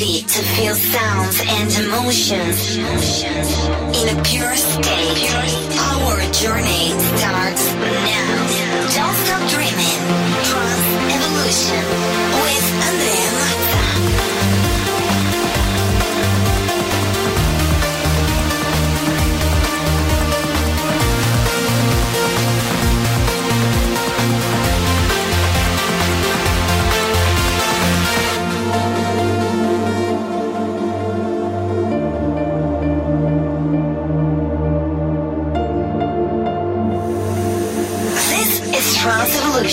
ready to feel sounds and emotions in a pure state. Our journey starts now. Don't stop dreaming. Trance Evolution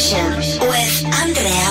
With Andrea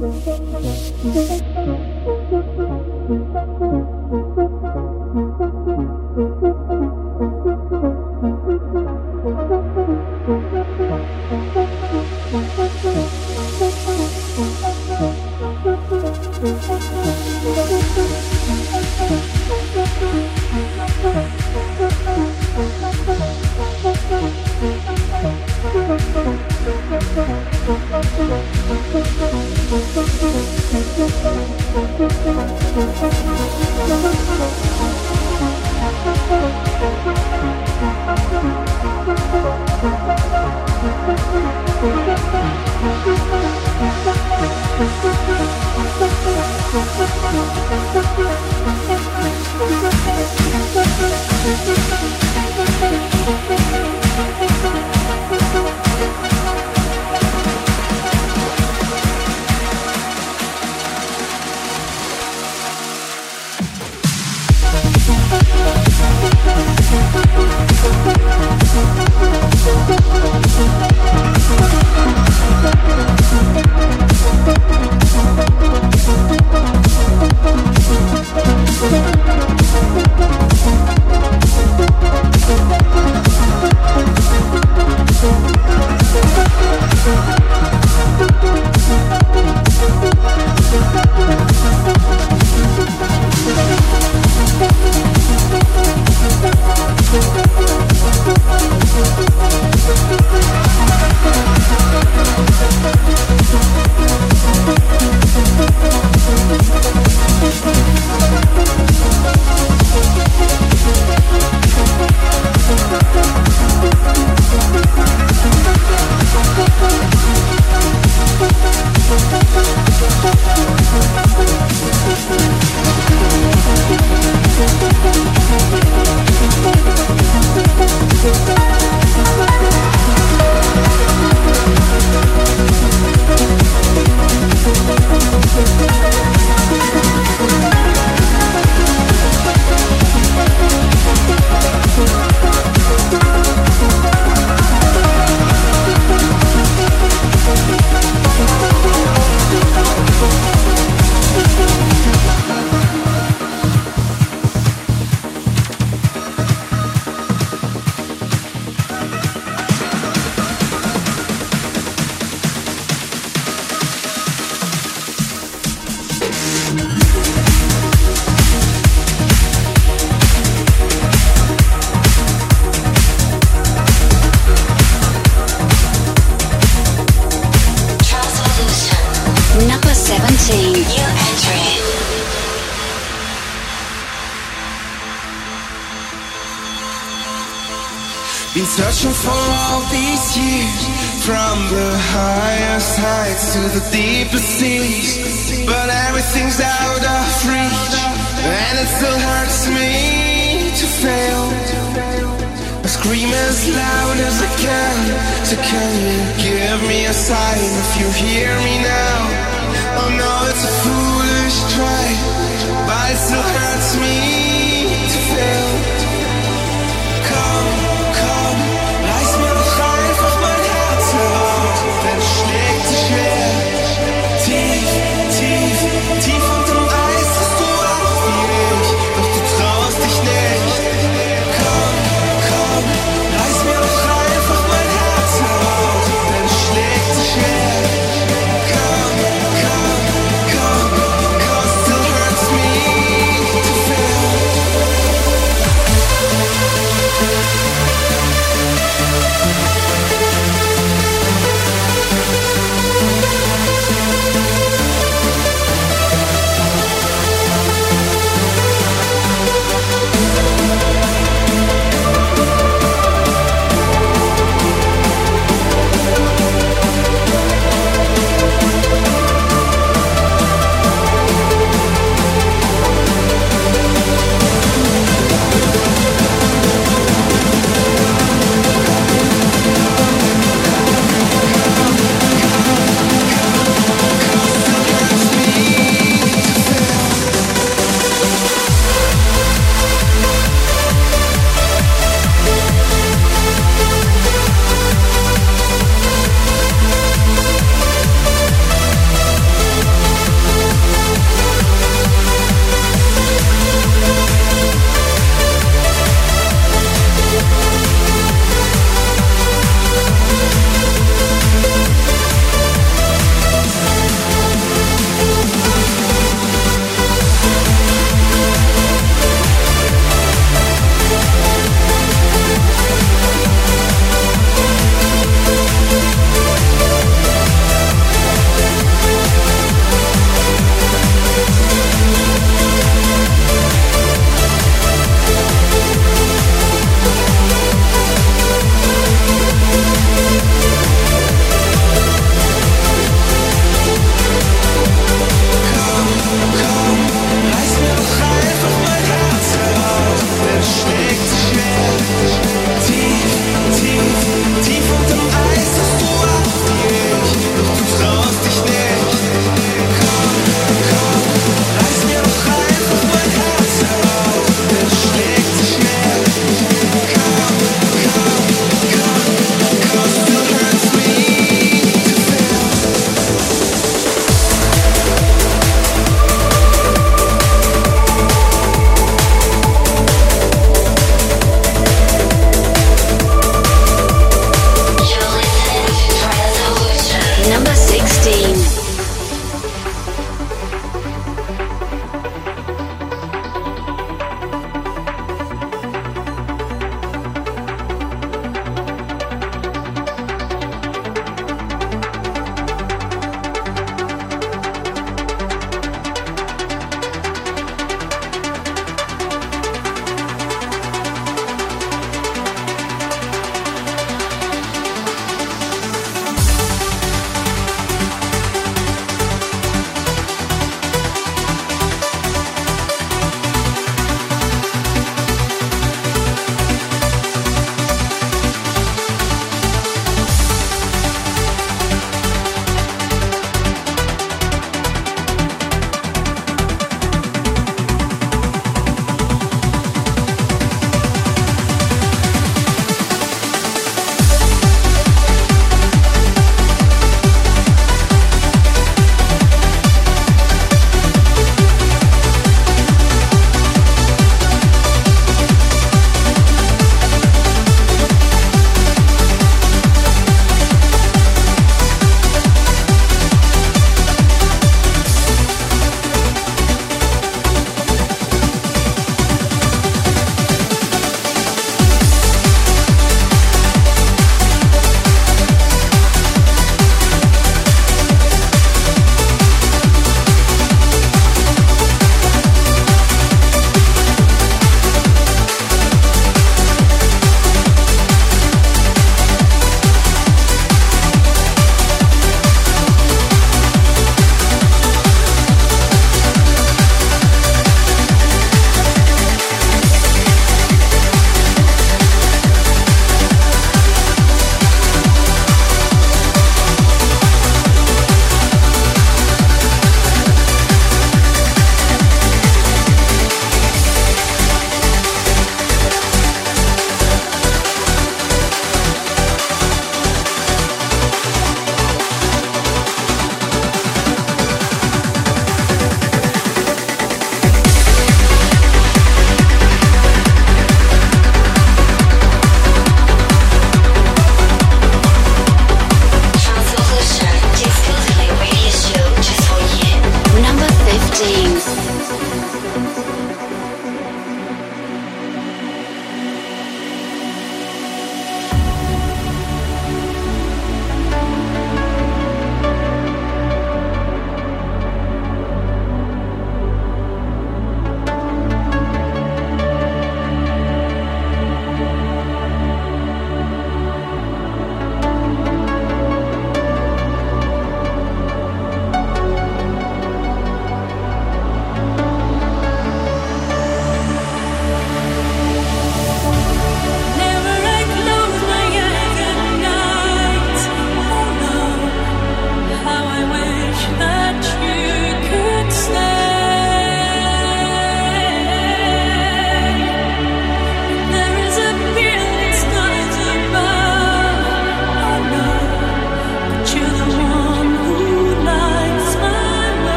Thank you.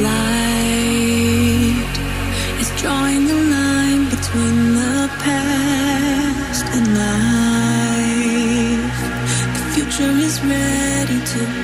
light is drawing line between the past and life. The future is ready to.